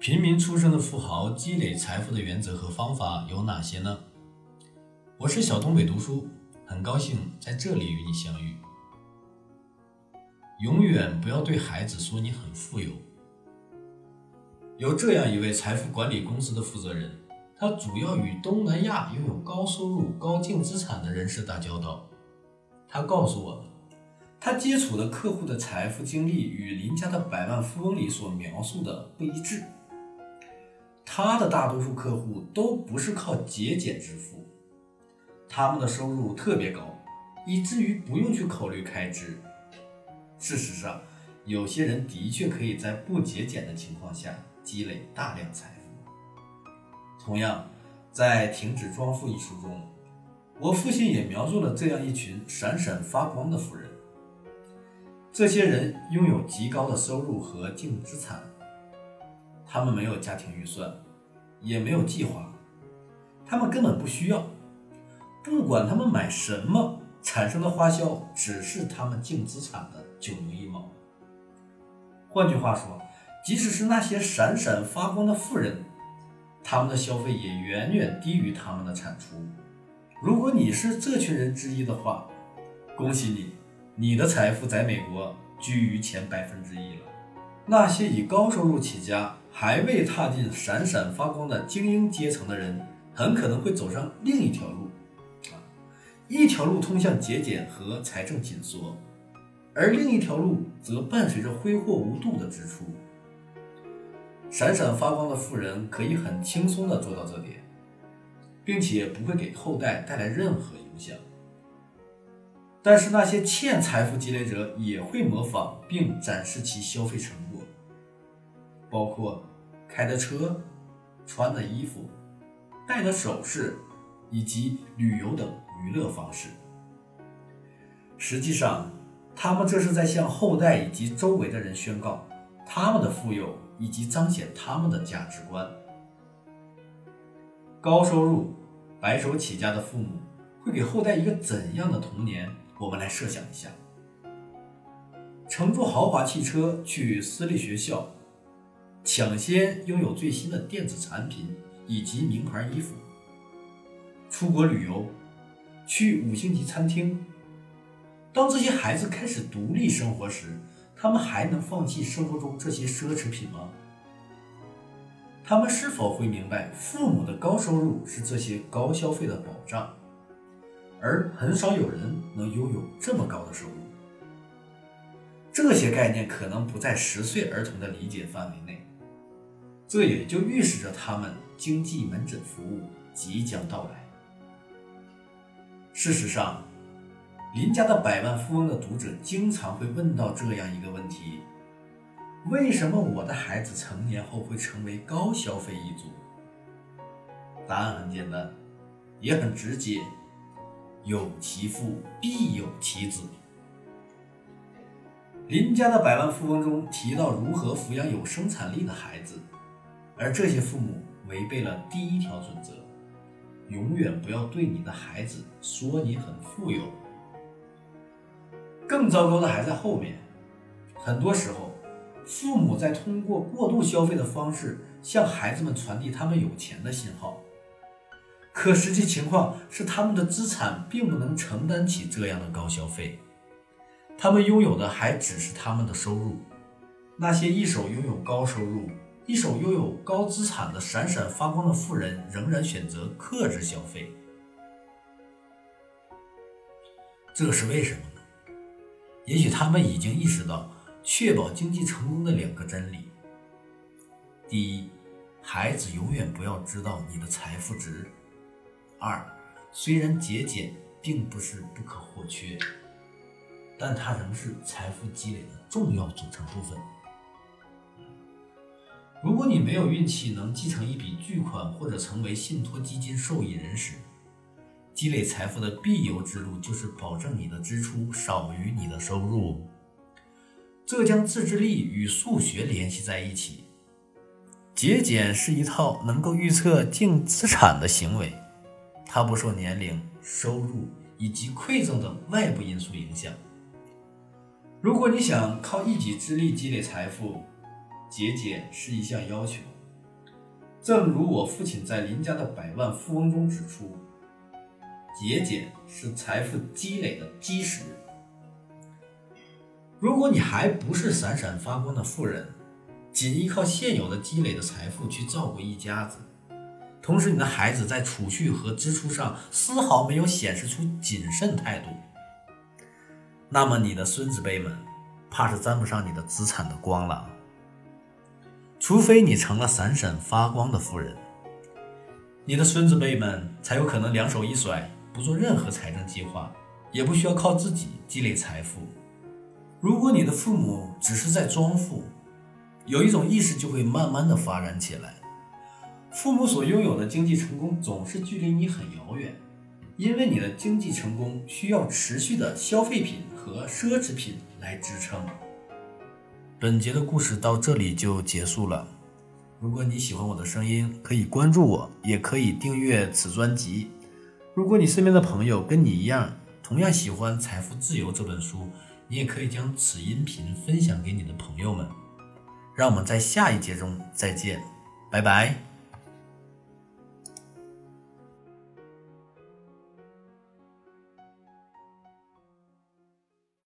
平民出身的富豪积累财富的原则和方法有哪些呢？我是小东北读书，很高兴在这里与你相遇。永远不要对孩子说你很富有。有这样一位财富管理公司的负责人，他主要与东南亚拥有高收入、高净资产的人士打交道。他告诉我，他接触的客户的财富经历与邻家的百万富翁里所描述的不一致。他的大多数客户都不是靠节俭致富，他们的收入特别高，以至于不用去考虑开支。事实上，有些人的确可以在不节俭的情况下积累大量财富。同样，在《停止装富》一书中，我父亲也描述了这样一群闪闪发光的富人。这些人拥有极高的收入和净资产。他们没有家庭预算，也没有计划，他们根本不需要。不管他们买什么，产生的花销只是他们净资产的九牛一毛。换句话说，即使是那些闪闪发光的富人，他们的消费也远远低于他们的产出。如果你是这群人之一的话，恭喜你，你的财富在美国居于前百分之一了。那些以高收入起家，还未踏进闪闪发光的精英阶层的人，很可能会走上另一条路，啊，一条路通向节俭和财政紧缩，而另一条路则伴随着挥霍无度的支出。闪闪发光的富人可以很轻松地做到这点，并且不会给后代带来任何影响。但是那些欠财富积累者也会模仿并展示其消费成果。包括开的车、穿的衣服、戴的首饰，以及旅游等娱乐方式。实际上，他们这是在向后代以及周围的人宣告他们的富有，以及彰显他们的价值观。高收入、白手起家的父母会给后代一个怎样的童年？我们来设想一下：乘坐豪华汽车去私立学校。抢先拥有最新的电子产品以及名牌衣服，出国旅游，去五星级餐厅。当这些孩子开始独立生活时，他们还能放弃生活中这些奢侈品吗？他们是否会明白，父母的高收入是这些高消费的保障，而很少有人能拥有这么高的收入？这些概念可能不在十岁儿童的理解范围内。这也就预示着他们经济门诊服务即将到来。事实上，邻家的百万富翁的读者经常会问到这样一个问题：为什么我的孩子成年后会成为高消费一族？答案很简单，也很直接：有其父必有其子。邻家的百万富翁中提到如何抚养有生产力的孩子。而这些父母违背了第一条准则：永远不要对你的孩子说你很富有。更糟糕的还在后面。很多时候，父母在通过过度消费的方式向孩子们传递他们有钱的信号，可实际情况是他们的资产并不能承担起这样的高消费，他们拥有的还只是他们的收入。那些一手拥有高收入。一手拥有高资产的闪闪发光的富人，仍然选择克制消费，这是为什么呢？也许他们已经意识到确保经济成功的两个真理：第一，孩子永远不要知道你的财富值；二，虽然节俭并不是不可或缺，但它仍是财富积累的重要组成部分。如果你没有运气能继承一笔巨款或者成为信托基金受益人时，积累财富的必由之路就是保证你的支出少于你的收入。这将自制力与数学联系在一起。节俭是一套能够预测净资产的行为，它不受年龄、收入以及馈赠等外部因素影响。如果你想靠一己之力积累财富，节俭是一项要求，正如我父亲在林家的百万富翁中指出，节俭是财富积累的基石。如果你还不是闪闪发光的富人，仅依靠现有的积累的财富去照顾一家子，同时你的孩子在储蓄和支出上丝毫没有显示出谨慎态度，那么你的孙子辈们怕是沾不上你的资产的光了。除非你成了闪闪发光的富人，你的孙子辈们才有可能两手一甩，不做任何财政计划，也不需要靠自己积累财富。如果你的父母只是在装富，有一种意识就会慢慢的发展起来。父母所拥有的经济成功总是距离你很遥远，因为你的经济成功需要持续的消费品和奢侈品来支撑。本节的故事到这里就结束了。如果你喜欢我的声音，可以关注我，也可以订阅此专辑。如果你身边的朋友跟你一样，同样喜欢《财富自由》这本书，你也可以将此音频分享给你的朋友们。让我们在下一节中再见，拜拜。